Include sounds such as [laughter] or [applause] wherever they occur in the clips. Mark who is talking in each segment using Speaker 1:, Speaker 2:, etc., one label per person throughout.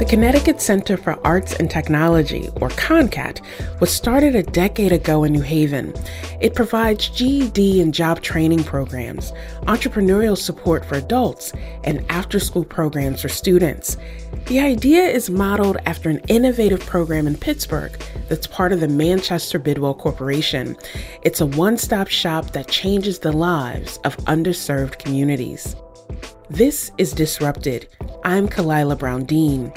Speaker 1: The Connecticut Center for Arts and Technology, or CONCAT, was started a decade ago in New Haven. It provides GED and job training programs, entrepreneurial support for adults, and after school programs for students. The idea is modeled after an innovative program in Pittsburgh that's part of the Manchester Bidwell Corporation. It's a one stop shop that changes the lives of underserved communities. This is Disrupted. I'm Khalilah Brown Dean.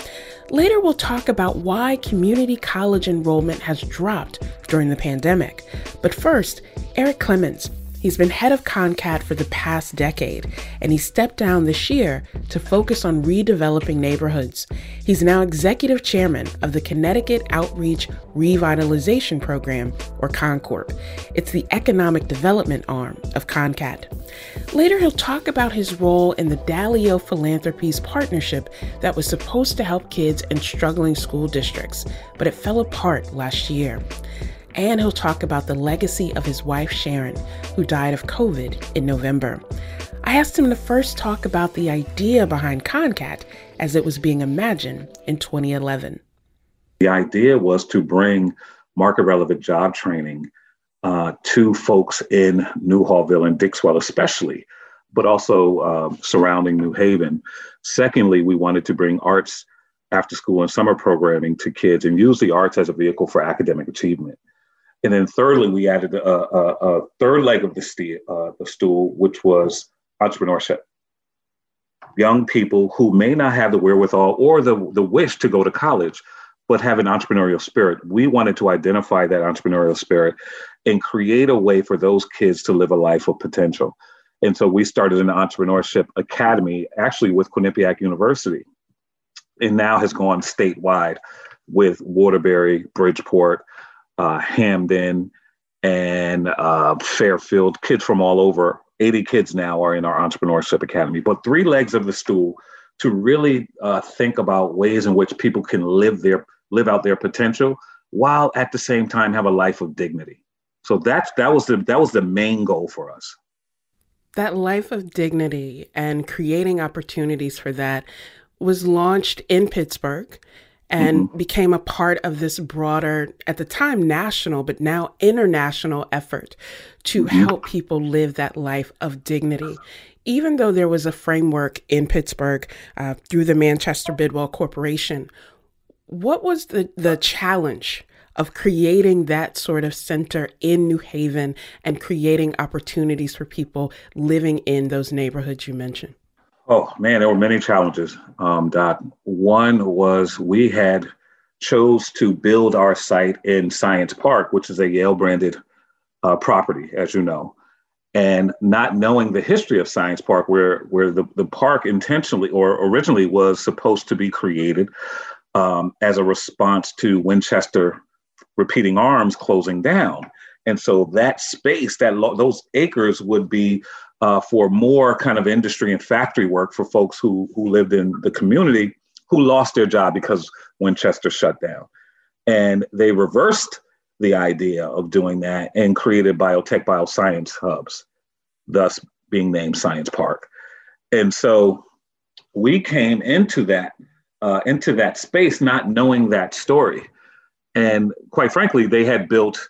Speaker 1: Later, we'll talk about why community college enrollment has dropped during the pandemic. But first, Eric Clemons, He's been head of CONCAT for the past decade, and he stepped down this year to focus on redeveloping neighborhoods. He's now executive chairman of the Connecticut Outreach Revitalization Program, or CONCORP. It's the economic development arm of CONCAT. Later, he'll talk about his role in the Dalio Philanthropies partnership that was supposed to help kids in struggling school districts, but it fell apart last year and he'll talk about the legacy of his wife Sharon, who died of COVID in November. I asked him to first talk about the idea behind CONCAT as it was being imagined in 2011.
Speaker 2: The idea was to bring market relevant job training uh, to folks in Newhallville and Dixwell, especially, but also uh, surrounding New Haven. Secondly, we wanted to bring arts after school and summer programming to kids and use the arts as a vehicle for academic achievement. And then thirdly, we added a, a, a third leg of the, uh, the stool, which was entrepreneurship. Young people who may not have the wherewithal or the, the wish to go to college, but have an entrepreneurial spirit. We wanted to identify that entrepreneurial spirit and create a way for those kids to live a life of potential. And so we started an entrepreneurship academy, actually with Quinnipiac University, and now has gone statewide with Waterbury, Bridgeport, uh, Hamden, and uh, Fairfield. Kids from all over. 80 kids now are in our entrepreneurship academy. But three legs of the stool to really uh, think about ways in which people can live their live out their potential while at the same time have a life of dignity. So that's that was the that was the main goal for us.
Speaker 1: That life of dignity and creating opportunities for that was launched in Pittsburgh and mm-hmm. became a part of this broader, at the time national, but now international effort to mm-hmm. help people live that life of dignity. Even though there was a framework in Pittsburgh uh, through the Manchester Bidwell Corporation, what was the, the challenge of creating that sort of center in New Haven and creating opportunities for people living in those neighborhoods you mentioned?
Speaker 2: Oh man, there were many challenges, um, Doc. One was we had chose to build our site in Science Park, which is a Yale branded uh, property, as you know, and not knowing the history of Science Park, where where the, the park intentionally or originally was supposed to be created um, as a response to Winchester repeating arms closing down. And so that space, that lo- those acres would be uh, for more kind of industry and factory work for folks who who lived in the community who lost their job because Winchester shut down. And they reversed the idea of doing that and created biotech bioscience hubs, thus being named Science Park. And so we came into that uh, into that space not knowing that story. And quite frankly, they had built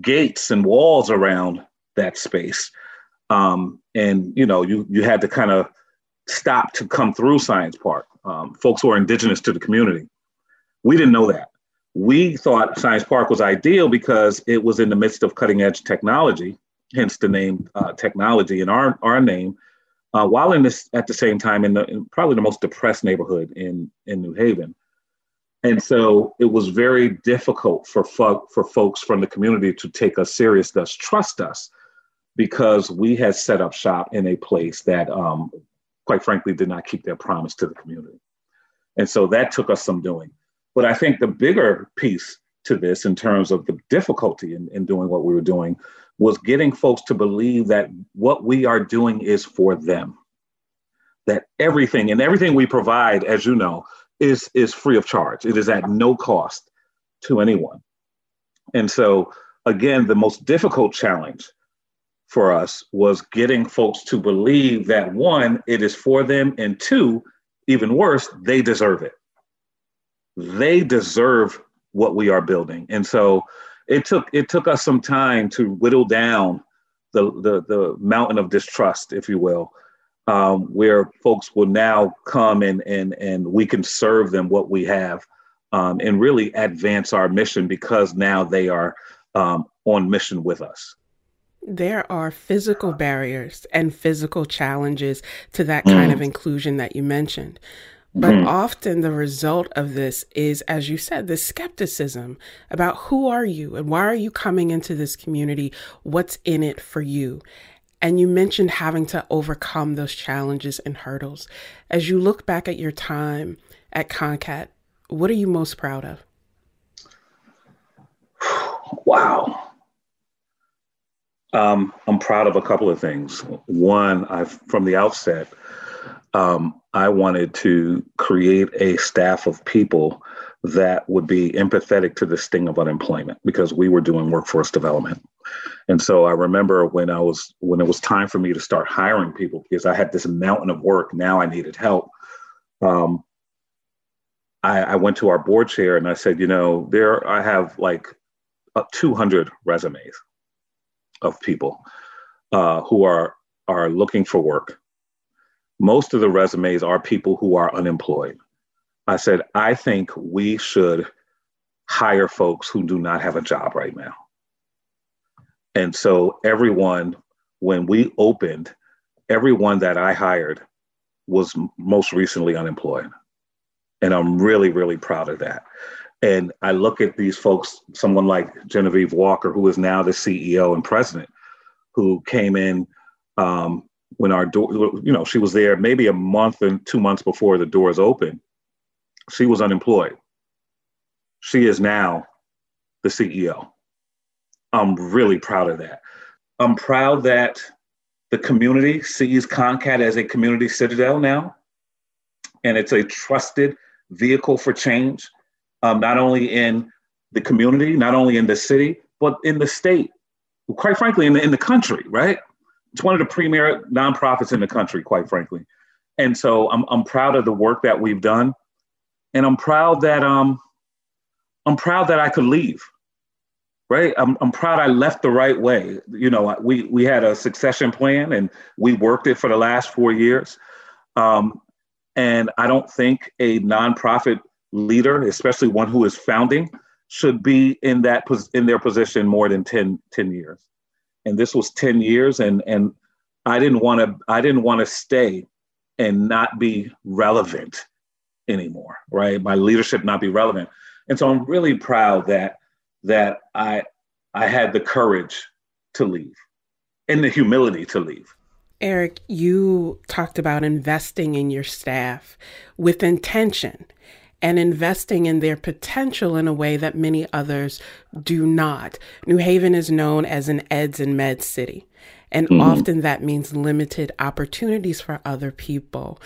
Speaker 2: gates and walls around that space um, and you know, you you had to kind of stop to come through Science Park. Um, folks who are indigenous to the community. We didn't know that. We thought Science Park was ideal because it was in the midst of cutting edge technology, hence the name uh, technology in our, our name, uh, while in this at the same time in, the, in probably the most depressed neighborhood in, in New Haven. And so it was very difficult for, fo- for folks from the community to take us serious, thus trust us because we had set up shop in a place that, um, quite frankly, did not keep their promise to the community. And so that took us some doing. But I think the bigger piece to this in terms of the difficulty in, in doing what we were doing was getting folks to believe that what we are doing is for them. That everything and everything we provide, as you know, is, is free of charge. It is at no cost to anyone. And so, again, the most difficult challenge for us was getting folks to believe that one, it is for them, and two, even worse, they deserve it. They deserve what we are building. And so it took it took us some time to whittle down the the, the mountain of distrust, if you will, um, where folks will now come and and and we can serve them what we have um, and really advance our mission because now they are um, on mission with us.
Speaker 1: There are physical barriers and physical challenges to that kind mm. of inclusion that you mentioned. But mm-hmm. often the result of this is, as you said, the skepticism about who are you and why are you coming into this community? What's in it for you? And you mentioned having to overcome those challenges and hurdles. As you look back at your time at CONCAT, what are you most proud of?
Speaker 2: Wow. Um, I'm proud of a couple of things. One, I've from the outset, um, I wanted to create a staff of people that would be empathetic to the sting of unemployment because we were doing workforce development. And so I remember when I was when it was time for me to start hiring people because I had this mountain of work. Now I needed help. Um, I, I went to our board chair and I said, you know, there I have like 200 resumes of people uh, who are are looking for work most of the resumes are people who are unemployed. I said, I think we should hire folks who do not have a job right now. And so, everyone, when we opened, everyone that I hired was most recently unemployed. And I'm really, really proud of that. And I look at these folks, someone like Genevieve Walker, who is now the CEO and president, who came in um, when our door, you know, she was there maybe a month and two months before the doors open. She was unemployed. She is now the CEO. I'm really proud of that. I'm proud that the community sees CONCAT as a community citadel now, and it's a trusted vehicle for change, um, not only in the community, not only in the city, but in the state, quite frankly, in the, in the country, right? it's one of the premier nonprofits in the country, quite frankly. And so I'm I'm proud of the work that we've done, and I'm proud that um I'm proud that I could leave. Right, I'm I'm proud I left the right way. You know, we we had a succession plan and we worked it for the last four years. Um, and I don't think a nonprofit leader, especially one who is founding, should be in that in their position more than 10, 10 years. And this was 10 years and and i didn't want to i didn't want to stay and not be relevant anymore right? My leadership not be relevant. And so i'm really proud that that i i had the courage to leave and the humility to leave.
Speaker 1: Eric you talked about investing in your staff with intention and investing in their potential in a way that many others do not. New Haven is known as an eds and meds city, and mm-hmm. often that means limited opportunities for other people.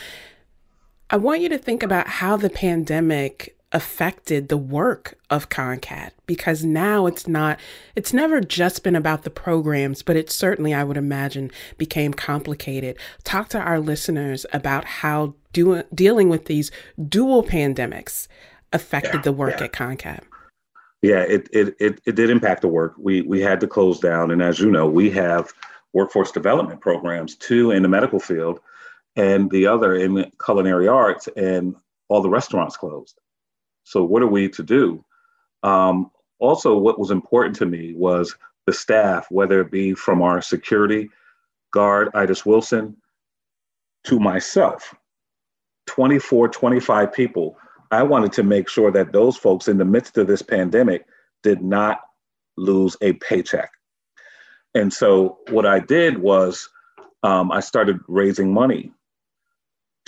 Speaker 1: I want you to think about how the pandemic affected the work of CONCAT because now it's not, it's never just been about the programs, but it certainly, I would imagine, became complicated. Talk to our listeners about how do, dealing with these dual pandemics affected yeah, the work
Speaker 2: yeah.
Speaker 1: at CONCAT.
Speaker 2: Yeah, it, it, it, it did impact the work. We, we had to close down. And as you know, we have workforce development programs, two in the medical field and the other in culinary arts, and all the restaurants closed. So what are we to do? Um, also, what was important to me was the staff, whether it be from our security guard, Idis Wilson, to myself, 24, 25 people. I wanted to make sure that those folks in the midst of this pandemic did not lose a paycheck. And so what I did was um, I started raising money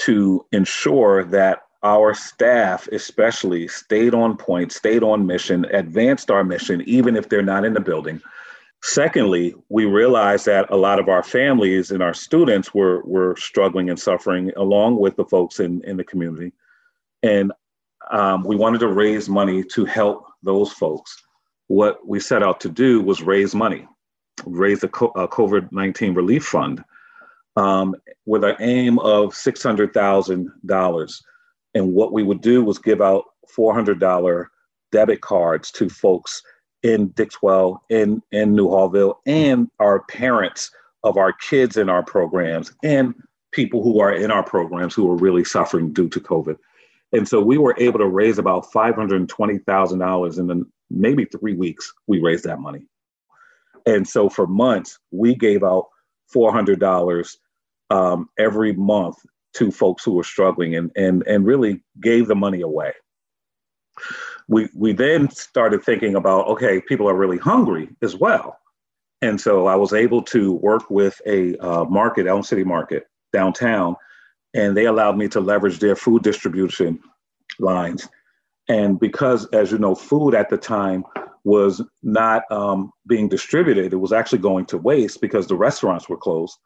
Speaker 2: to ensure that our staff, especially, stayed on point, stayed on mission, advanced our mission, even if they're not in the building. Secondly, we realized that a lot of our families and our students were, were struggling and suffering along with the folks in, in the community. And um, we wanted to raise money to help those folks. What we set out to do was raise money, raise a, COVID 19 relief fund um, with an aim of $600,000. And what we would do was give out $400 debit cards to folks in Dixwell, in, in Newhallville, and our parents of our kids in our programs and people who are in our programs who are really suffering due to COVID. And so we were able to raise about $520,000 in the maybe three weeks, we raised that money. And so for months, we gave out $400 um, every month to folks who were struggling and, and, and really gave the money away. We, we then started thinking about okay, people are really hungry as well. And so I was able to work with a uh, market, Elm City Market downtown, and they allowed me to leverage their food distribution lines. And because, as you know, food at the time was not um, being distributed, it was actually going to waste because the restaurants were closed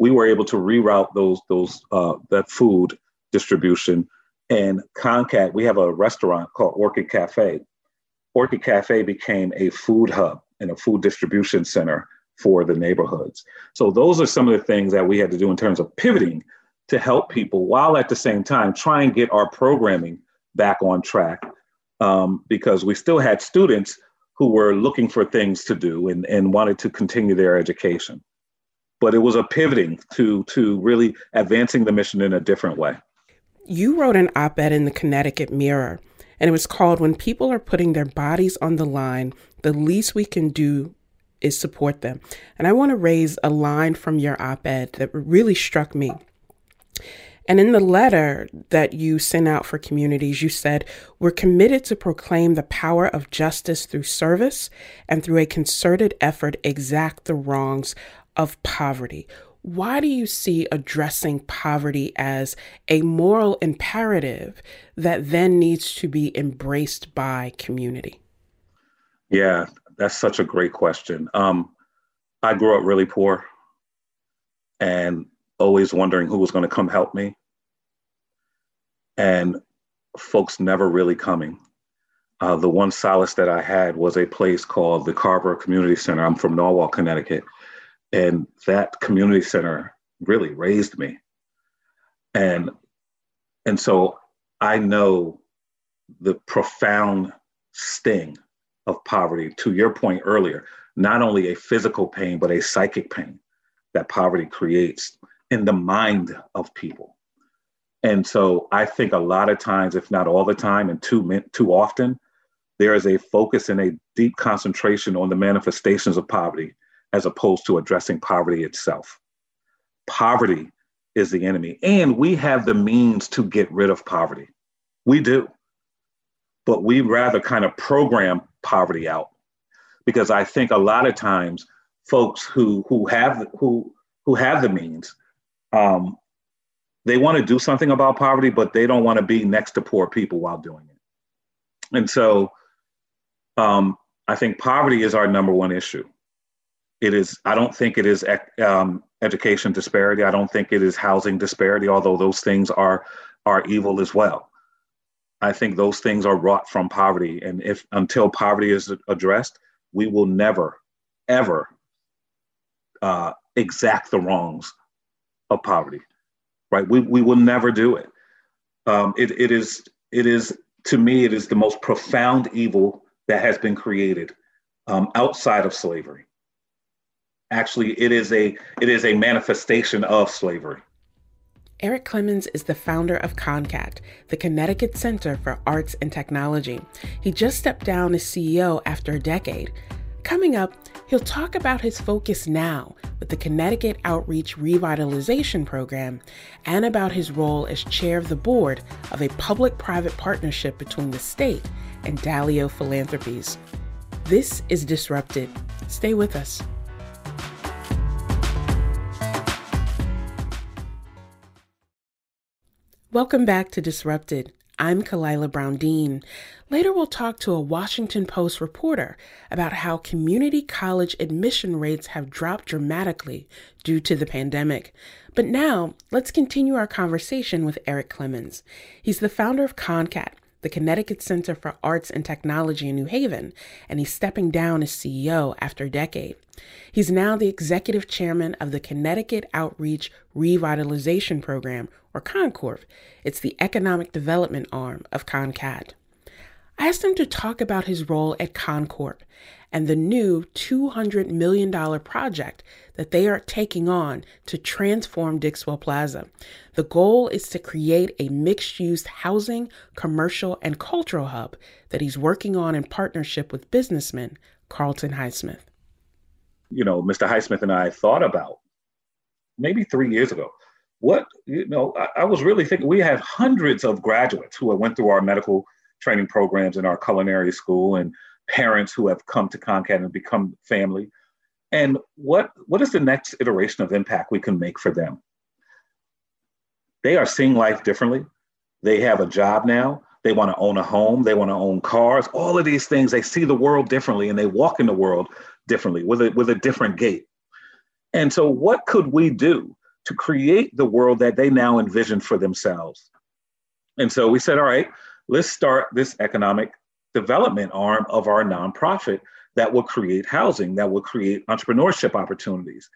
Speaker 2: we were able to reroute those those uh, that food distribution. And Concat, we have a restaurant called Orchid Cafe. Orchid Cafe became a food hub and a food distribution center for the neighborhoods. So those are some of the things that we had to do in terms of pivoting to help people while at the same time try and get our programming back on track um, because we still had students who were looking for things to do and, and wanted to continue their education but it was a pivoting to to really advancing the mission in a different way.
Speaker 1: You wrote an op-ed in the Connecticut Mirror, and it was called "When People Are Putting Their Bodies on the Line, the Least We Can Do is Support Them." And I want to raise a line from your op-ed that really struck me. And in the letter that you sent out for communities, you said, We're committed to proclaim the power of justice through service and through a concerted effort exact the wrongs of poverty. Why do you see addressing poverty as a moral imperative that then needs to be embraced by community?
Speaker 2: Yeah, that's such a great question. Um, I grew up really poor and always wondering who was going to come help me. And folks never really coming. Uh, the one solace that I had was a place called the Carver Community Center. I'm from Norwalk, Connecticut and that community center really raised me. And and so i know the profound sting of poverty. To your point earlier not only a physical pain but a psychic pain that poverty creates in the mind of people. And so i think a lot of times if not all the time and too too often there is a focus and a deep concentration on the manifestations of poverty as opposed to addressing poverty itself. Poverty is the enemy, and we have the means to get rid of poverty. We do. But we rather kind of program poverty out because I think a lot of times folks who who have who who have the means um, they want to do something about poverty, but they don't want to be next to poor people while doing it. And so um, I think poverty is our number one issue it is i don't think it is um, education disparity. I don't think it is housing disparity although those things are are evil as well. I think those things are wrought from poverty. And if until poverty is addressed we will never ever uh, exact the wrongs of poverty right? We, we will never do it. Um, it it is it is to me it is the most profound evil that has been created um, outside of slavery actually it is a it is a manifestation of slavery.
Speaker 1: Eric Clemons is the founder of CONCAT, the Connecticut Center for Arts and Technology. He just stepped down as CEO after a decade. Coming up, he'll talk about his focus now with the Connecticut Outreach Revitalization Program and about his role as chair of the board of a public private partnership between the state and Dalio Philanthropies. This is Disrupted. Stay with us. Welcome back to Disrupted. I'm Khalilah Brown Dean. Later, we'll talk to a Washington Post reporter about how community college admission rates have dropped dramatically due to the pandemic. But now, let's continue our conversation with Eric Clemons. He's the founder of CONCAT, the Connecticut Center for Arts and Technology in New Haven, and he's stepping down as CEO after a decade. He's now the executive chairman of the Connecticut Outreach Revitalization Program, or CONCORP. It's the economic development arm of CONCAT. I asked him to talk about his role at CONCORP and the new $200 million project that they are taking on to transform Dixwell Plaza. The goal is to create a mixed use housing, commercial, and cultural hub that he's working on in partnership with businessman Carlton Highsmith.
Speaker 2: You know, Mr. Highsmith and I thought about maybe three years ago. What, you know, I, I was really thinking we have hundreds of graduates who went through our medical training programs in our culinary school and parents who have come to CONCAT and become family. And what, what is the next iteration of impact we can make for them? They are seeing life differently. They have a job now. They want to own a home. They want to own cars. All of these things, they see the world differently and they walk in the world differently with a, with a different gait. And so, what could we do to create the world that they now envision for themselves? And so we said, all right, let's start this economic development arm of our nonprofit that will create housing, that will create entrepreneurship opportunities,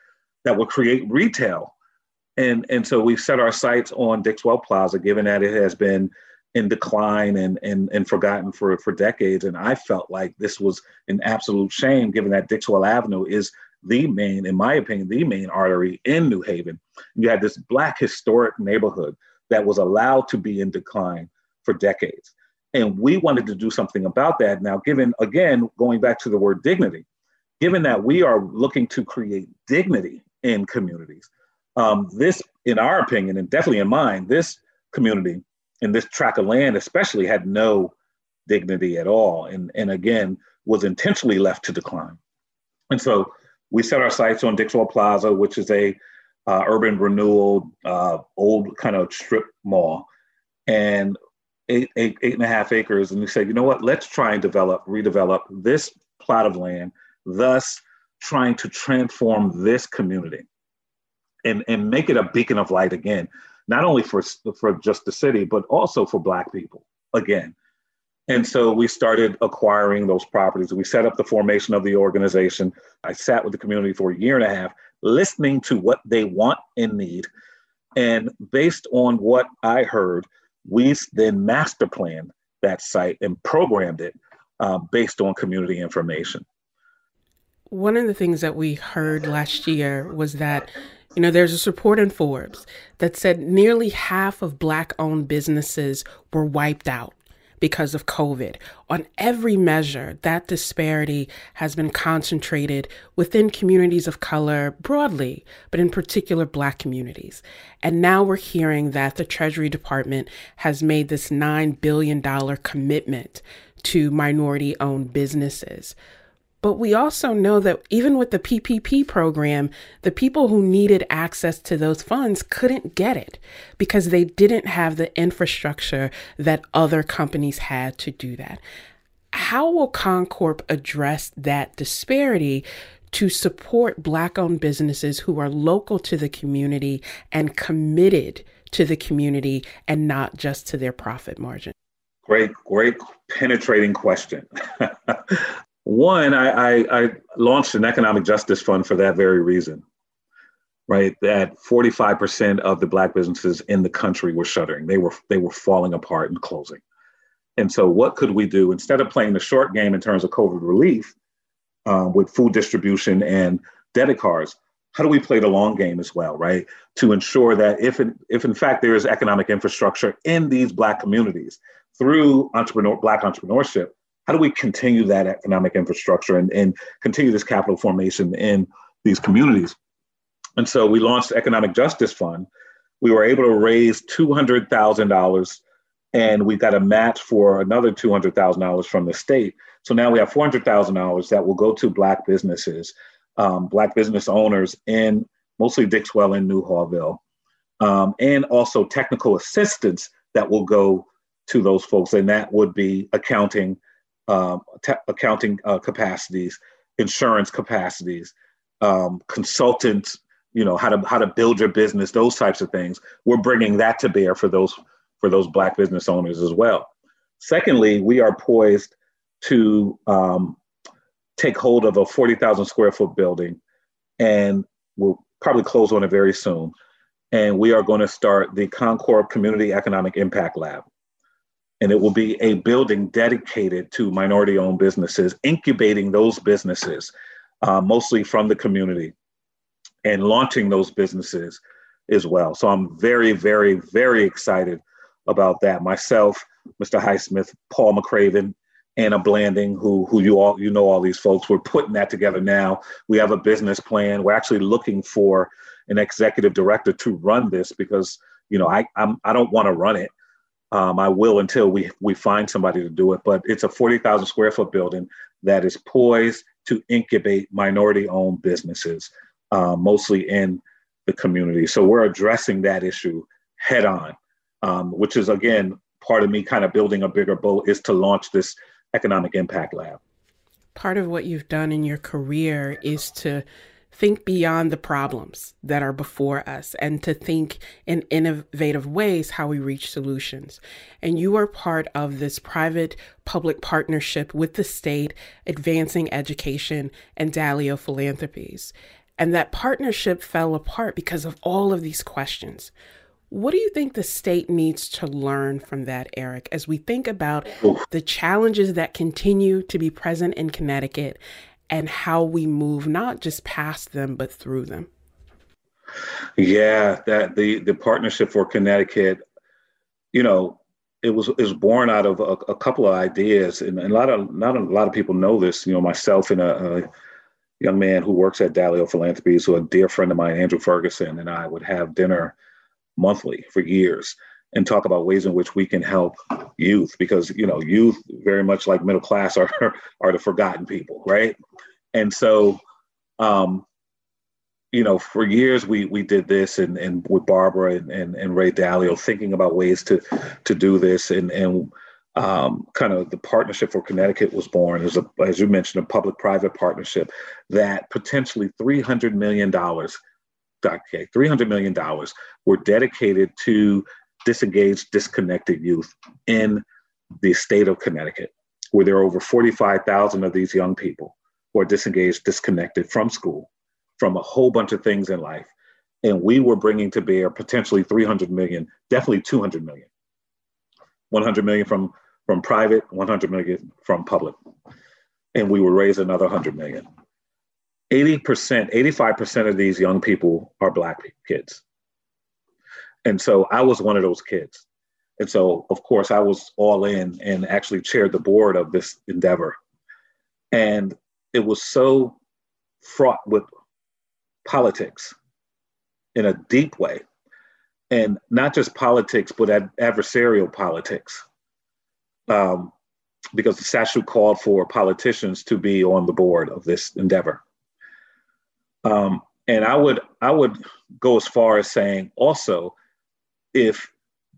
Speaker 2: that will create retail. And, and so we've set our sights on Dixwell Plaza, given that it has been in decline and, and, and forgotten for, for decades. And I felt like this was an absolute shame, given that Dixwell Avenue is the main, in my opinion, the main artery in New Haven. You had this Black historic neighborhood that was allowed to be in decline for decades. And we wanted to do something about that. Now, given, again, going back to the word dignity, given that we are looking to create dignity in communities, um, this, in our opinion, and definitely in mine, this community and this tract of land especially had no dignity at all. And, and again, was intentionally left to decline. And so we set our sights on Dixwell Plaza, which is a uh, urban renewal, uh, old kind of strip mall. And eight, eight, eight and a half acres, and we said, you know what, let's try and develop, redevelop this plot of land, thus trying to transform this community and, and make it a beacon of light again, not only for, for just the city, but also for Black people again. And so we started acquiring those properties. We set up the formation of the organization. I sat with the community for a year and a half, listening to what they want and need. And based on what I heard, we then master planned that site and programmed it uh, based on community information.
Speaker 1: One of the things that we heard last year was that, you know, there's a report in Forbes that said nearly half of Black owned businesses were wiped out because of COVID. On every measure, that disparity has been concentrated within communities of color broadly, but in particular, Black communities. And now we're hearing that the Treasury Department has made this $9 billion commitment to minority owned businesses. But we also know that even with the PPP program, the people who needed access to those funds couldn't get it because they didn't have the infrastructure that other companies had to do that. How will CONCORP address that disparity to support Black owned businesses who are local to the community and committed to the community and not just to their profit margin?
Speaker 2: Great, great penetrating question. [laughs] One, I, I, I launched an economic justice fund for that very reason, right? That 45% of the black businesses in the country were shuttering. They were they were falling apart and closing. And so, what could we do instead of playing the short game in terms of COVID relief um, with food distribution and debit cards? How do we play the long game as well, right? To ensure that if in, if in fact there is economic infrastructure in these black communities through entrepreneur black entrepreneurship, how do we continue that economic infrastructure and, and continue this capital formation in these communities? And so we launched the Economic Justice Fund. We were able to raise $200,000 and we got a match for another $200,000 from the state. So now we have $400,000 that will go to Black businesses, um, Black business owners in mostly Dixwell and Newhallville, um, and also technical assistance that will go to those folks, and that would be accounting, um, accounting uh, capacities, insurance capacities, um, consultants, you know how to how to build your business, those types of things. We're bringing that to bear for those for those black business owners as well. Secondly, we are poised to um, take hold of a 40,000 square foot building, and we'll probably close on it very soon. And we are going to start the CONCORP Community Economic Impact Lab. And it will be a building dedicated to minority owned businesses, incubating those businesses, uh, mostly from the community, and launching those businesses as well. So I'm very, very, very excited about that. Myself, Mr. Highsmith, Paul McCraven, Anna Blanding, who who you all you know all these folks. We're putting that together now. We have a business plan. We're actually looking for an executive director to run this because you know I I'm, I don't want to run it. Um, I will until we we find somebody to do it. But it's a forty thousand square foot building that is poised to incubate minority owned businesses, uh, mostly in the community. So we're addressing that issue head on, um, which is again part of me kind of building a bigger boat is to launch this Economic Impact Lab.
Speaker 1: Part of what you've done in your career is to think beyond the problems that are before us and to think in innovative ways how we reach solutions. And you are part of this private public partnership with the state, Advancing Education and Dalio Philanthropies. And that partnership fell apart because of all of these questions. What do you think the state needs to learn from that, Eric, as we think about the challenges that continue to be present in Connecticut and how we move not just past them, but through them?
Speaker 2: Yeah, that the the partnership for Connecticut, you know, it was is born out of a, a, couple of ideas, and, a lot of not a lot of people know this. You know, myself and a, a young man who works at Dalio Philanthropies, who a dear friend of mine, Andrew Ferguson, and I would have dinner monthly for years and talk about ways in which we can help youth because you know youth very much like middle class [laughs] are are the forgotten people right and so um you know for years we we did this and and with barbara and and, and ray dalio thinking about ways to to do this. And and um, kind of the partnership for Connecticut was born. As a, as you mentioned, a public-private partnership that potentially three hundred million dollars okay, $300 million were dedicated to disengaged, disconnected youth in the state of Connecticut, where there are over 45,000 of these young people are disengaged, disconnected from school, from a whole bunch of things in life. And we were bringing to bear potentially 300 million, definitely 200 million. 100 million from, from private, 100 million from public. And we would raise another 100 million. 80%, 85% of these young people are Black kids. And so I was one of those kids. And so, of course, I was all in and actually chaired the board of this endeavor. And it was so fraught with politics in a deep way. And not just politics, but ad- adversarial politics. Um, because the statute called for politicians to be on the board of this endeavor. Um, and I would I would go as far as saying also, if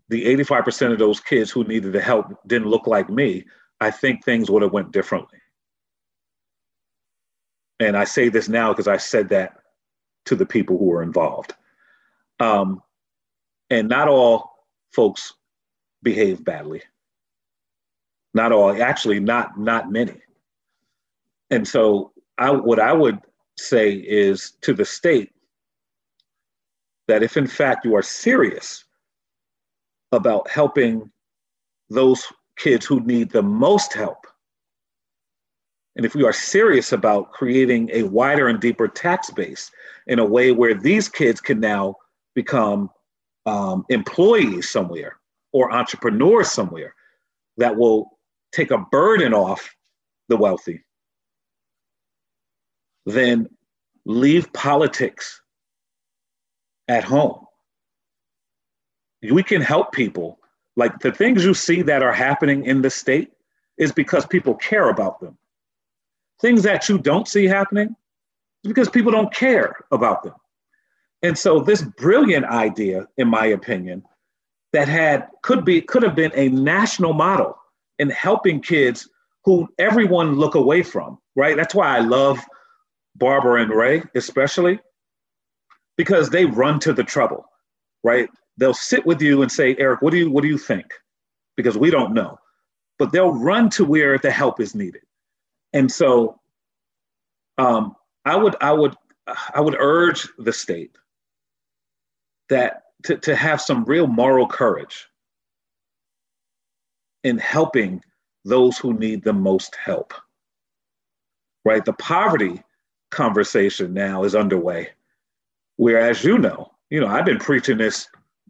Speaker 2: the 85% of those kids who needed the help didn't look like me, I think things would have went differently. And I say this now because I said that to the people who were involved. Um, and not all folks behave badly. Not all, actually, not not many. And so, I what I would say is to the state that if in fact you are serious about helping those kids who need the most help, and if we are serious about creating a wider and deeper tax base in a way where these kids can now become um, employees somewhere or entrepreneurs somewhere that will take a burden off the wealthy then leave politics at home. We can help people. Like the things you see that are happening in the state is because people care about them. Things that you don't see happening because people don't care about them. And so this brilliant idea, in my opinion, that had could be could have been a national model in helping kids who everyone look away from, right? That's why I love Barbara and Ray, especially, because they run to the trouble, right? They'll sit with you and say, Eric, what do you what do you think? Because we don't know. But they'll run to where the help is needed. And so um, I would I would I would urge the state that to, to have some real moral courage in helping those who need the most help. Right? The poverty conversation now is underway. Whereas you know, you know, I've been preaching this,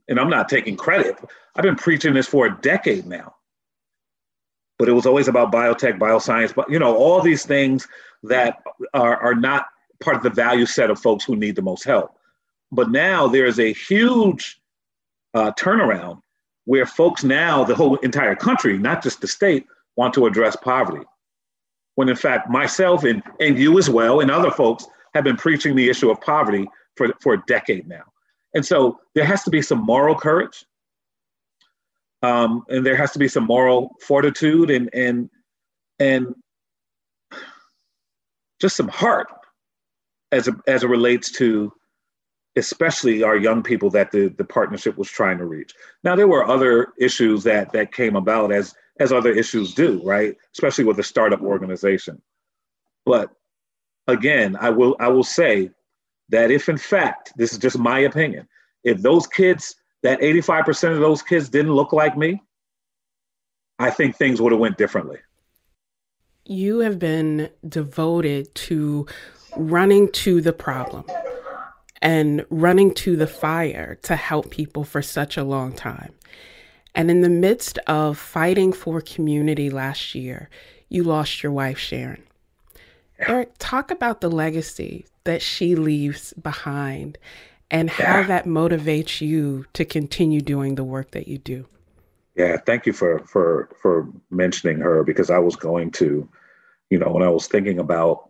Speaker 2: and I'm not taking credit. I've been preaching this for a decade now. But it was always about biotech, bioscience, but you know, all these things that are, are not part of the value set of folks who need the most help. But now there is a huge uh, turnaround where folks now, the whole entire country, not just the state, want to address poverty. When in fact, myself and, and you as well, and other folks have been preaching the issue of poverty for, for a decade now. And so there has to be some moral courage. Um, and there has to be some moral fortitude and and and just some heart as, a, as it relates to especially our young people that the, the partnership was trying to reach. Now there were other issues that that came about as as other issues do, right? Especially with a startup organization. But again, I will I will say that if in fact, this is just my opinion, if those kids, that 85% of those kids didn't look like me, I think things would have went differently.
Speaker 1: You have been devoted to running to the problem and running to the fire to help people for such a long time. And in the midst of fighting for community last year, you lost your wife, Sharon. Eric, talk about the legacy that she leaves behind and how yeah. that motivates you to continue doing the work that you do.
Speaker 2: Yeah, thank you for for for mentioning her because I was going to, you know, when I was thinking about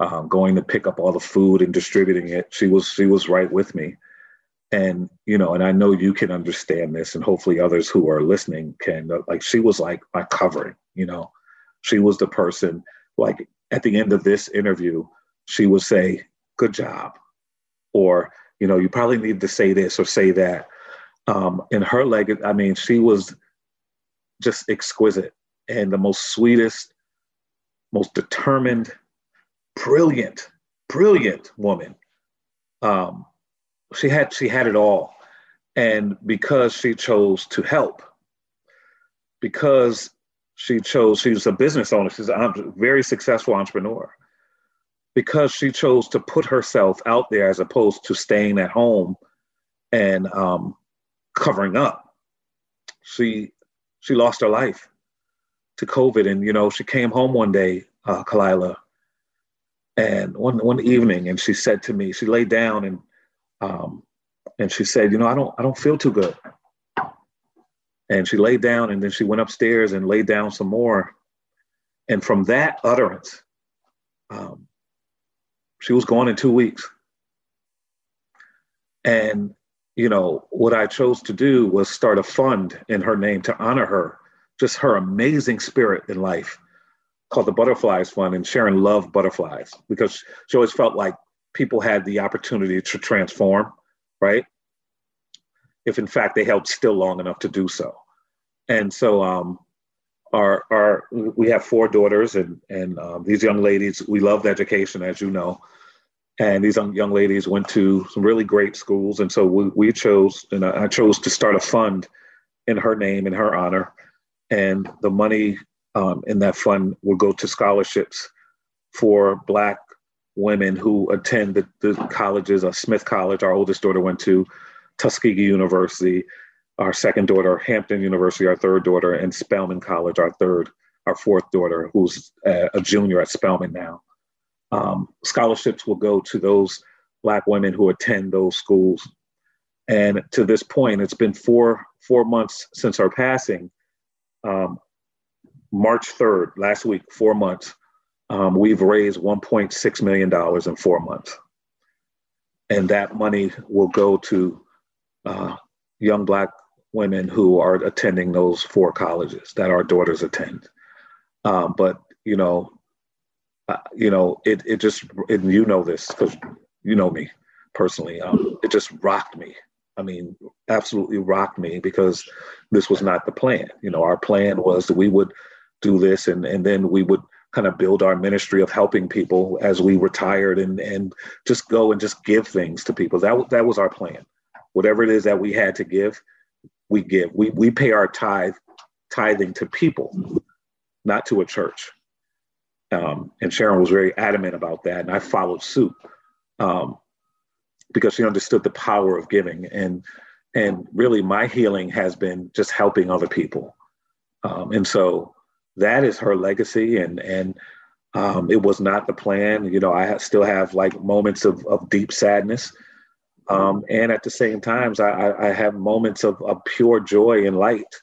Speaker 2: um, going to pick up all the food and distributing it. She was she was right with me, and you know, and I know you can understand this, and hopefully others who are listening can. Uh, like she was like my covering. You know, she was the person. Like at the end of this interview, she would say, "Good job," or you know, you probably need to say this or say that. Um, in her leg, I mean, she was just exquisite and the most sweetest, most determined, brilliant, brilliant woman. Um, she had she had it all, and because she chose to help, because she chose she was a business owner, she's a very successful entrepreneur. Because she chose to put herself out there as opposed to staying at home and um, covering up, she she lost her life to COVID. And you know, she came home one day, uh, Khalilah, and one one evening, and she said to me, she laid down and um, and she said, you know, I don't I don't feel too good. And she laid down, and then she went upstairs and laid down some more. And from that utterance, um, she was gone in two weeks. And you know what I chose to do was start a fund in her name to honor her, just her amazing spirit in life called the Butterflies Fund, and Sharon loved butterflies because she always felt like people had the opportunity to transform, right? If in fact they held still long enough to do so. And so, um, our, our we have four daughters, and and um, these young ladies, we loved education, as you know, and these young, ladies went to some really great schools, and so we, we chose, and I chose to start a fund in her name, in her honor, and the money um, in that fund will go to scholarships for Black women who attend the, the colleges. Uh, Smith College, our oldest daughter went to, Tuskegee University, our second daughter, Hampton University, our third daughter, and Spelman College, our third, our fourth daughter, who's a, a junior at Spelman now. Um, scholarships will go to those Black women who attend those schools. And to this point, it's been four four months since our passing. Um, March 3rd, last week, four months, um, we've raised $1.6 million in four months. and that money will go to uh, young black women who are attending those four colleges that our daughters attend. Um, but you know, uh, you know, it it just and you know this because you know me personally. Um, it just rocked me. I mean, absolutely rocked me because this was not the plan. You know, our plan was that we would do this and and then we would kind of build our ministry of helping people as we retired and and just go and just give things to people. That that was our plan. Whatever it is that we had to give, we give. We we pay our tithe tithing to people, not to a church. Um, and Sharon was very adamant about that, and I followed suit um, because she understood the power of giving. And and really, my healing has been just helping other people. Um, and so that is her legacy and and um, it was not the plan you know i still have like moments of, of deep sadness um, and at the same times I, I have moments of, of pure joy and light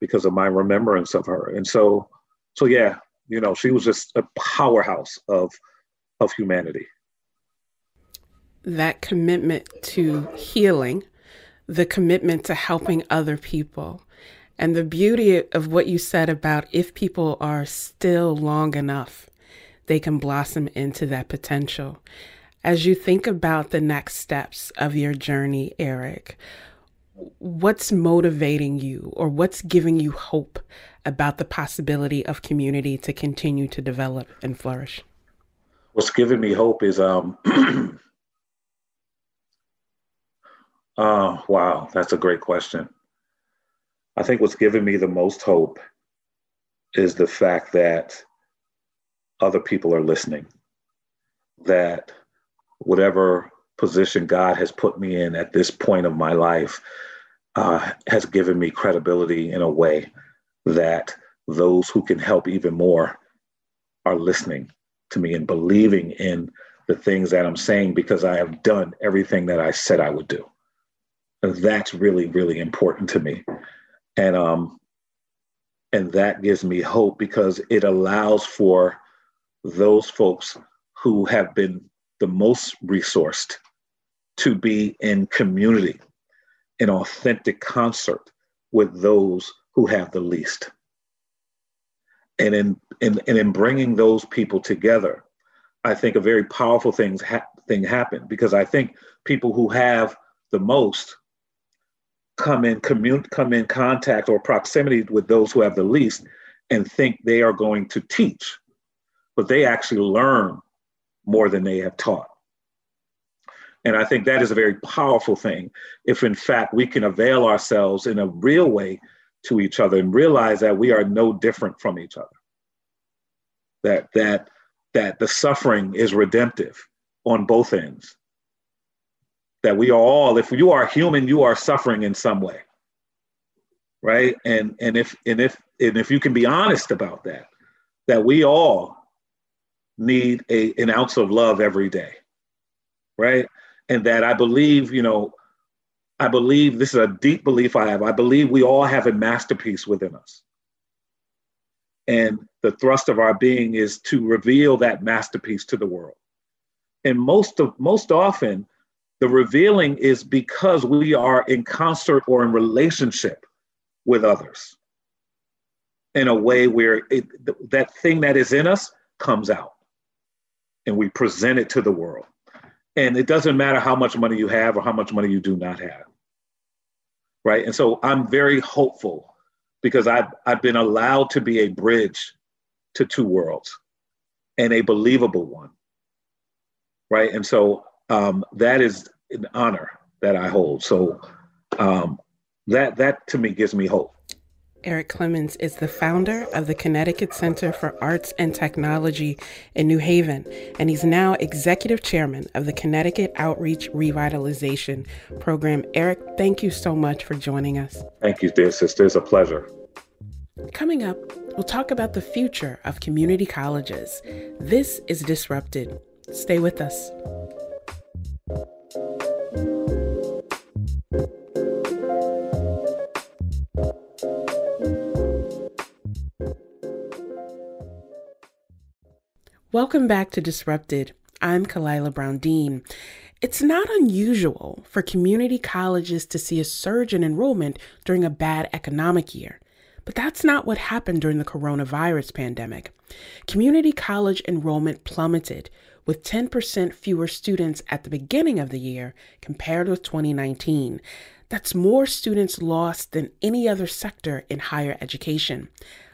Speaker 2: because of my remembrance of her and so so yeah you know she was just a powerhouse of of humanity
Speaker 1: that commitment to healing the commitment to helping other people and the beauty of what you said about if people are still long enough, they can blossom into that potential. As you think about the next steps of your journey, Eric, what's motivating you or what's giving you hope about the possibility of community to continue to develop and flourish?
Speaker 2: What's giving me hope is um [clears throat] uh wow, that's a great question. I think what's giving me the most hope is the fact that other people are listening, that whatever position God has put me in at this point of my life uh, has given me credibility in a way that those who can help even more are listening to me and believing in the things that I'm saying because I have done everything that I said I would do. That's really, really important to me and um and that gives me hope because it allows for those folks who have been the most resourced to be in community in authentic concert with those who have the least. And in, in, and in bringing those people together i think a very powerful things ha- thing happened because i think people who have the most come in commun- come in contact or proximity with those who have the least and think they are going to teach but they actually learn more than they have taught and i think that is a very powerful thing if in fact we can avail ourselves in a real way to each other and realize that we are no different from each other that that that the suffering is redemptive on both ends that we are all, if you are human, you are suffering in some way. Right. And and if and if and if you can be honest about that, that we all need a an ounce of love every day. Right. And that I believe, you know, I believe this is a deep belief I have. I believe we all have a masterpiece within us. And the thrust of our being is to reveal that masterpiece to the world. And most of most often, the revealing is because we are in concert or in relationship with others in a way where it, that thing that is in us comes out and we present it to the world. And it doesn't matter how much money you have or how much money you do not have. Right. And so I'm very hopeful because I've, I've been allowed to be a bridge to two worlds and a believable one. Right. And so um, that is an honor that I hold. So um, that that to me gives me hope.
Speaker 1: Eric Clemons is the founder of the Connecticut Center for Arts and Technology in New Haven, and he's now executive chairman of the Connecticut Outreach Revitalization Program. Eric, thank you so much for joining us.
Speaker 2: Thank you, dear sister. It's a pleasure.
Speaker 1: Coming up, we'll talk about the future of community colleges. This is Disrupted. Stay with us. Welcome back to Disrupted. I'm Khalilah Brown Dean. It's not unusual for community colleges to see a surge in enrollment during a bad economic year. But that's not what happened during the coronavirus pandemic. Community college enrollment plummeted, with 10% fewer students at the beginning of the year compared with 2019. That's more students lost than any other sector in higher education.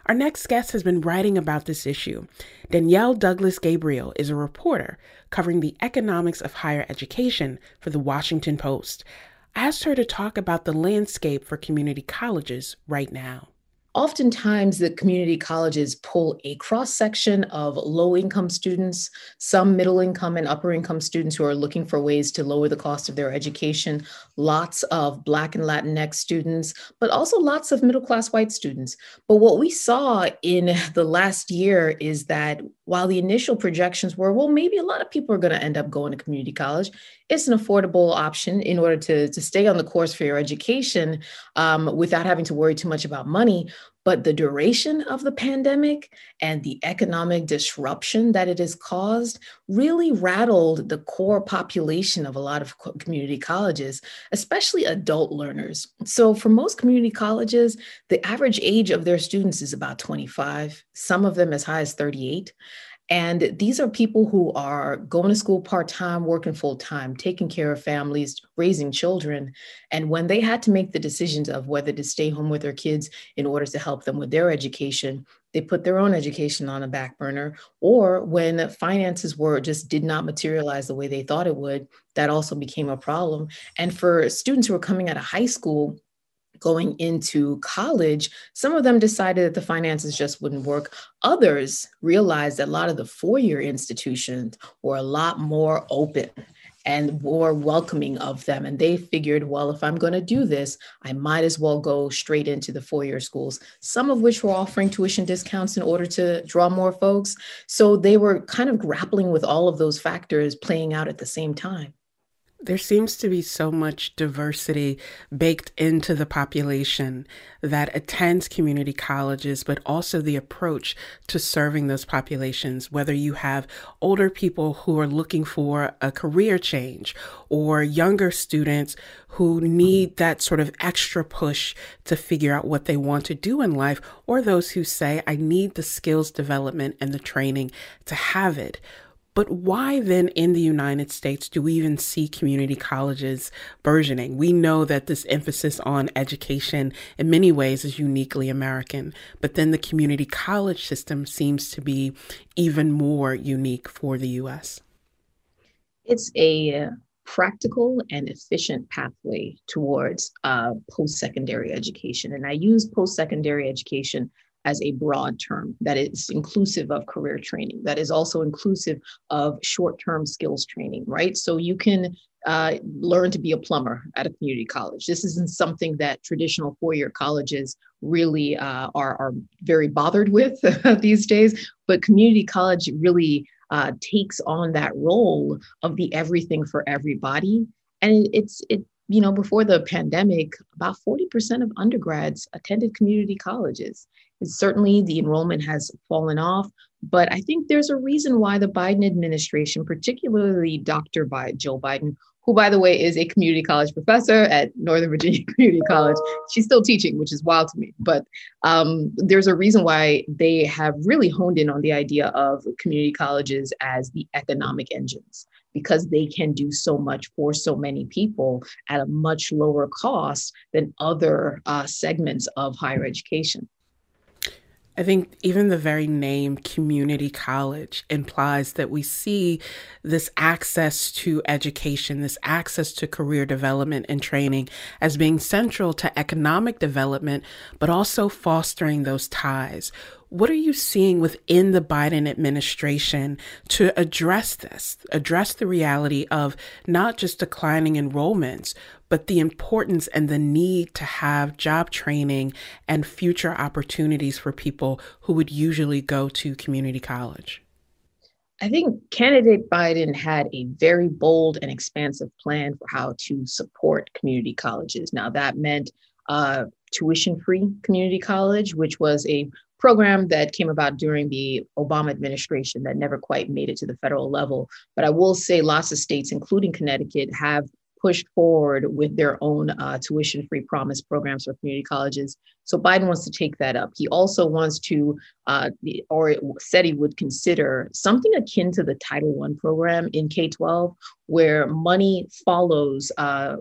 Speaker 1: Our next guest has been writing about this issue. Danielle Douglas Gabriel is a reporter covering the economics of higher education for the Washington Post. I asked her to talk about the landscape for community colleges right now.
Speaker 3: Oftentimes, the community colleges pull a cross section of low income students, some middle income and upper income students who are looking for ways to lower the cost of their education, lots of Black and Latinx students, but also lots of middle class white students. But what we saw in [laughs] the last year is that while the initial projections were, well, maybe a lot of people are going to end up going to community college, it's an affordable option in order to, to stay on the course for your education um, without having to worry too much about money. But the duration of the pandemic and the economic disruption that it has caused really rattled the core population of a lot of community colleges, especially adult learners. So, for most community colleges, the average age of their students is about 25, some of them as high as 38. And these are people who are going to school part time, working full time, taking care of families, raising children. And when they had to make the decisions of whether to stay home with their kids in order to help them with their education, they put their own education on a back burner. Or when finances were just did not materialize the way they thought it would, that also became a problem. And for students who are coming out of high school, going into college, some of them decided that the finances just wouldn't work. Others realized that a lot of the four year institutions were a lot more open and more welcoming of them. And they figured, well, if I'm going to do this, I might as well go straight into the four year schools, some of which were offering tuition discounts in order to draw more folks. So they were kind of grappling with all of those factors playing out at the same time.
Speaker 1: There seems to be so much diversity baked into the population that attends community colleges, but also the approach to serving those populations, whether you have older people who are looking for a career change or younger students who need that sort of extra push to figure out what they want to do in life, or those who say, I need the skills development and the training to have it. But why then in the United States do we even see community colleges burgeoning? We know that this emphasis on education in many ways is uniquely American, but then the community college system seems to be even more unique for the US.
Speaker 3: It's a practical and efficient pathway towards uh, post secondary education. And I use post secondary education as a broad term that is inclusive of career training, that is also inclusive of short term skills training, right? So you can uh, learn to be a plumber at a community college. This isn't something that traditional four year colleges really uh, are, are very bothered with [laughs] these days, but community college really uh, takes on that role of the everything for everybody. And it's, it, you know, before the pandemic, about 40% of undergrads attended community colleges. Certainly, the enrollment has fallen off, but I think there's a reason why the Biden administration, particularly Dr. Biden, Jill Biden, who, by the way, is a community college professor at Northern Virginia [laughs] Community College. She's still teaching, which is wild to me. But um, there's a reason why they have really honed in on the idea of community colleges as the economic engines, because they can do so much for so many people at a much lower cost than other uh, segments of higher education.
Speaker 1: I think even the very name community college implies that we see this access to education, this access to career development and training as being central to economic development, but also fostering those ties. What are you seeing within the Biden administration to address this, address the reality of not just declining enrollments, but the importance and the need to have job training and future opportunities for people who would usually go to community college?
Speaker 3: I think candidate Biden had a very bold and expansive plan for how to support community colleges. Now, that meant uh, tuition free community college, which was a program that came about during the Obama administration that never quite made it to the federal level. But I will say lots of states, including Connecticut, have pushed forward with their own uh, tuition free promise programs for community colleges. So Biden wants to take that up. He also wants to, uh, or said he would consider something akin to the Title I program in K 12, where money follows uh,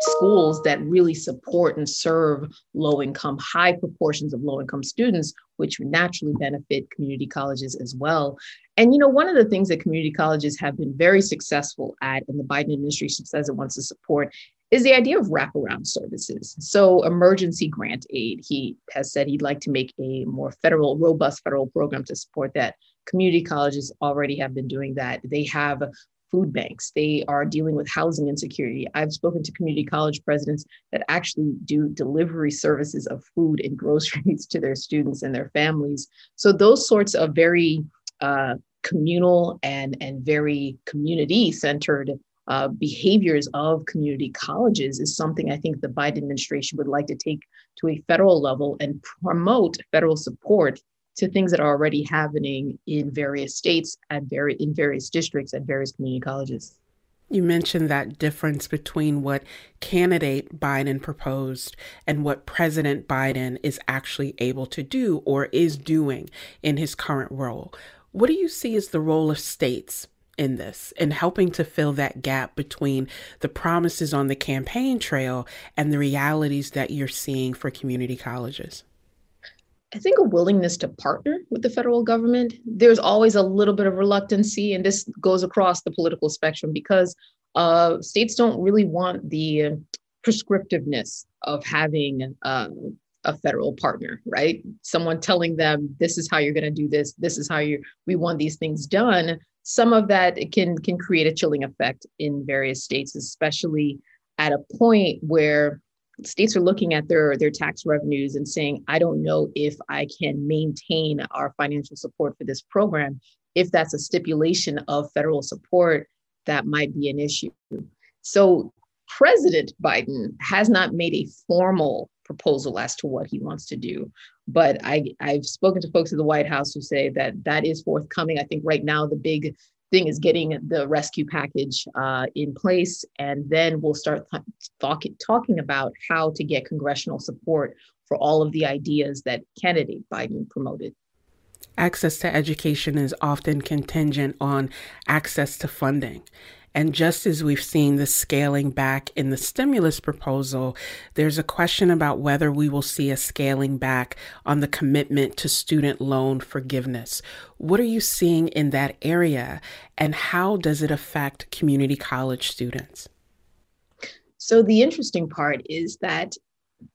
Speaker 3: schools that really support and serve low income, high proportions of low income students, which naturally benefit community colleges as well. And you know, one of the things that community colleges have been very successful at, and the Biden administration says it wants to support, is the idea of wraparound services. So, emergency grant aid. He has said he'd like to make a more federal, robust federal program to support that. Community colleges already have been doing that. They have food banks. They are dealing with housing insecurity. I've spoken to community college presidents that actually do delivery services of food and [laughs] groceries to their students and their families. So those sorts of very uh, communal and and very community centered uh, behaviors of community colleges is something I think the Biden administration would like to take to a federal level and promote federal support to things that are already happening in various states and very in various districts at various community colleges.
Speaker 1: You mentioned that difference between what candidate Biden proposed and what President Biden is actually able to do or is doing in his current role. What do you see as the role of states in this in helping to fill that gap between the promises on the campaign trail and the realities that you're seeing for community colleges?
Speaker 3: I think a willingness to partner with the federal government. There's always a little bit of reluctancy, and this goes across the political spectrum because uh, states don't really want the prescriptiveness of having uh, a federal partner, right? Someone telling them this is how you're going to do this, this is how you we want these things done. Some of that can can create a chilling effect in various states, especially at a point where states are looking at their their tax revenues and saying i don't know if i can maintain our financial support for this program if that's a stipulation of federal support that might be an issue. So president biden has not made a formal proposal as to what he wants to do but I, i've spoken to folks at the white house who say that that is forthcoming. I think right now the big thing is getting the rescue package uh, in place, and then we'll start th- talk- talking about how to get congressional support for all of the ideas that candidate Biden promoted.
Speaker 1: Access to education is often contingent on access to funding. And just as we've seen the scaling back in the stimulus proposal, there's a question about whether we will see a scaling back on the commitment to student loan forgiveness. What are you seeing in that area, and how does it affect community college students?
Speaker 3: So, the interesting part is that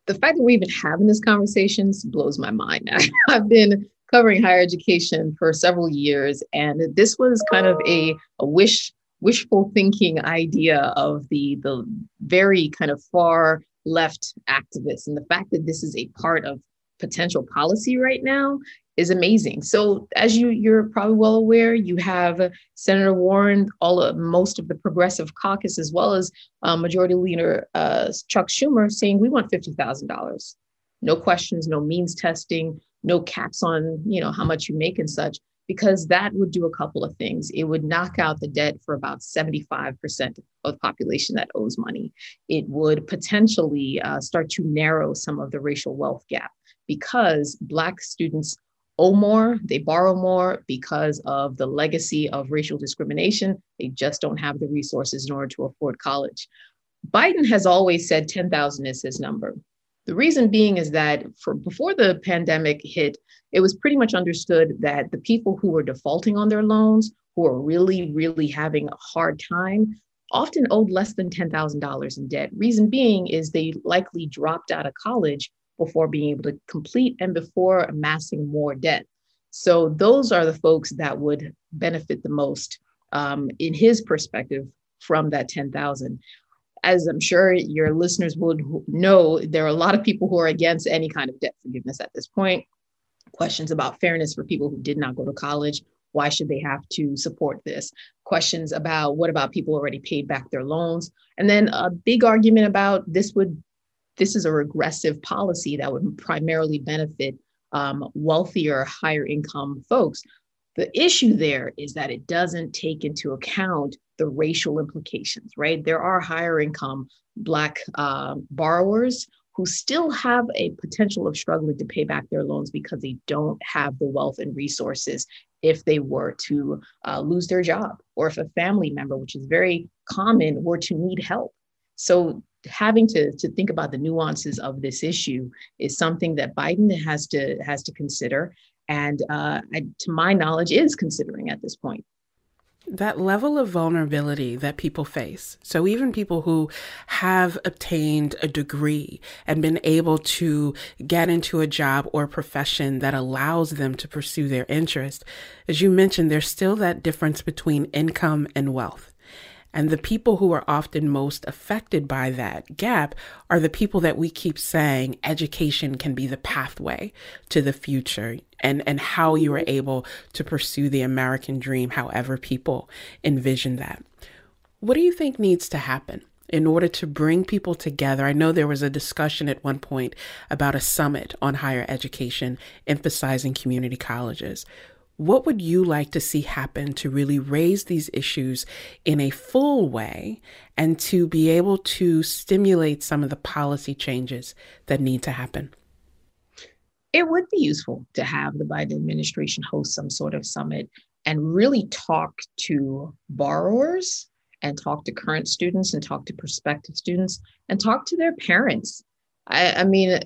Speaker 3: the fact that we're even having this conversation blows my mind. [laughs] I've been covering higher education for several years, and this was kind of a, a wish wishful thinking idea of the the very kind of far left activists and the fact that this is a part of potential policy right now is amazing. So as you you're probably well aware, you have Senator Warren, all of most of the progressive caucus, as well as uh, Majority Leader uh, Chuck Schumer, saying we want fifty thousand dollars, no questions, no means testing, no caps on you know how much you make and such because that would do a couple of things. It would knock out the debt for about 75% of the population that owes money. It would potentially uh, start to narrow some of the racial wealth gap because Black students owe more, they borrow more because of the legacy of racial discrimination. They just don't have the resources in order to afford college. Biden has always said 10,000 is his number. The reason being is that for before the pandemic hit, it was pretty much understood that the people who were defaulting on their loans, who are really, really having a hard time, often owed less than $10,000 in debt. Reason being is they likely dropped out of college before being able to complete and before amassing more debt. So those are the folks that would benefit the most um, in his perspective from that 10,000 as I'm sure your listeners would know, there are a lot of people who are against any kind of debt forgiveness at this point. Questions about fairness for people who did not go to college. Why should they have to support this? Questions about what about people already paid back their loans? And then a big argument about this would this is a regressive policy that would primarily benefit um, wealthier, higher income folks. The issue there is that it doesn't take into account the racial implications, right? There are higher income Black uh, borrowers who still have a potential of struggling to pay back their loans because they don't have the wealth and resources if they were to uh, lose their job or if a family member, which is very common, were to need help. So having to, to think about the nuances of this issue is something that Biden has to has to consider, and uh, I, to my knowledge, is considering at this point
Speaker 1: that level of vulnerability that people face. So, even people who have obtained a degree and been able to get into a job or profession that allows them to pursue their interest, as you mentioned, there's still that difference between income and wealth. And the people who are often most affected by that gap are the people that we keep saying education can be the pathway to the future and, and how you are able to pursue the American dream, however people envision that. What do you think needs to happen? in order to bring people together. I know there was a discussion at one point about a summit on higher education emphasizing community colleges. What would you like to see happen to really raise these issues in a full way and to be able to stimulate some of the policy changes that need to happen?
Speaker 3: It would be useful to have the Biden administration host some sort of summit and really talk to borrowers and talk to current students and talk to prospective students and talk to their parents. I, I mean,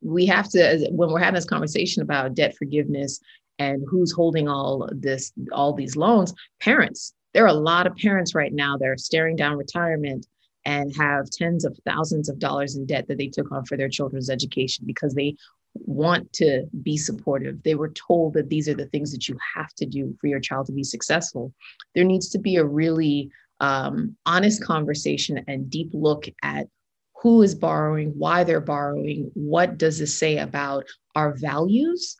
Speaker 3: we have to, when we're having this conversation about debt forgiveness and who's holding all this all these loans parents there are a lot of parents right now that are staring down retirement and have tens of thousands of dollars in debt that they took on for their children's education because they want to be supportive. They were told that these are the things that you have to do for your child to be successful. There needs to be a really um, honest conversation and deep look at who is borrowing, why they're borrowing, what does this say about our values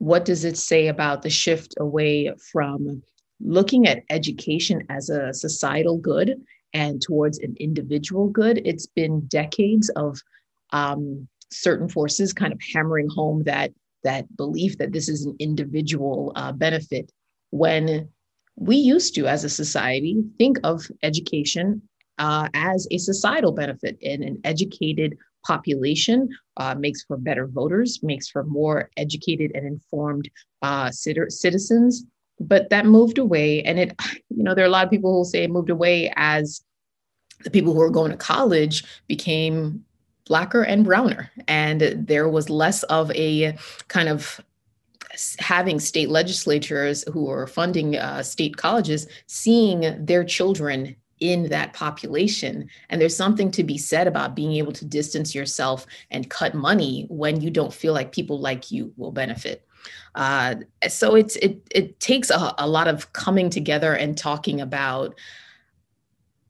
Speaker 3: what does it say about the shift away from looking at education as a societal good and towards an individual good? It's been decades of um, certain forces kind of hammering home that that belief that this is an individual uh, benefit when we used to as a society think of education uh, as a societal benefit and an educated population uh, makes for better voters, makes for more educated and informed uh, citizens. But that moved away. And it, [sighs] you know, there are a lot of people who say it moved away as the people who were going to college became blacker and browner. And there was less of a kind of having state legislatures who are funding uh, state colleges seeing their children in that population. And there's something to be said about being able to distance yourself and cut money when you don't feel like people like you will benefit. Uh, so it's it it takes a, a lot of coming together and talking about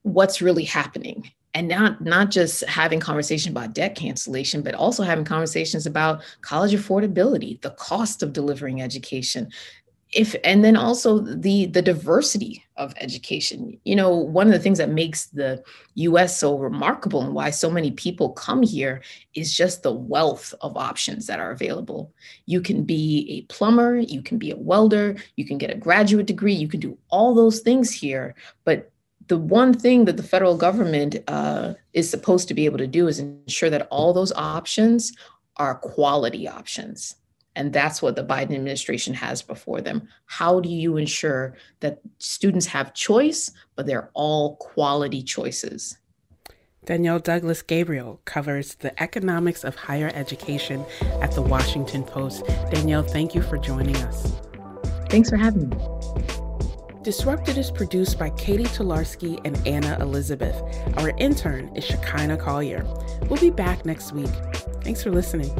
Speaker 3: what's really happening and not not just having conversation about debt cancellation but also having conversations about college affordability the cost of delivering education if and then also the the diversity of education. You know one of the things that makes the us so remarkable and why so many people come here is just the wealth of options that are available. You can be a plumber you can be a welder you can get a graduate degree you can do all those things here. But the one thing that the federal government uh, is supposed to be able to do is ensure that all those options are quality options and that's what the Biden administration has before them. How do you ensure that students have choice, but they're all quality choices?
Speaker 1: Danielle Douglas Gabriel covers the economics of higher education at the Washington Post. Danielle, thank you for joining us.
Speaker 3: Thanks for having me.
Speaker 1: Disrupted is produced by Katie Tolarski and Anna Elizabeth. Our intern is Shekinah Collier. We'll be back next week. Thanks for listening.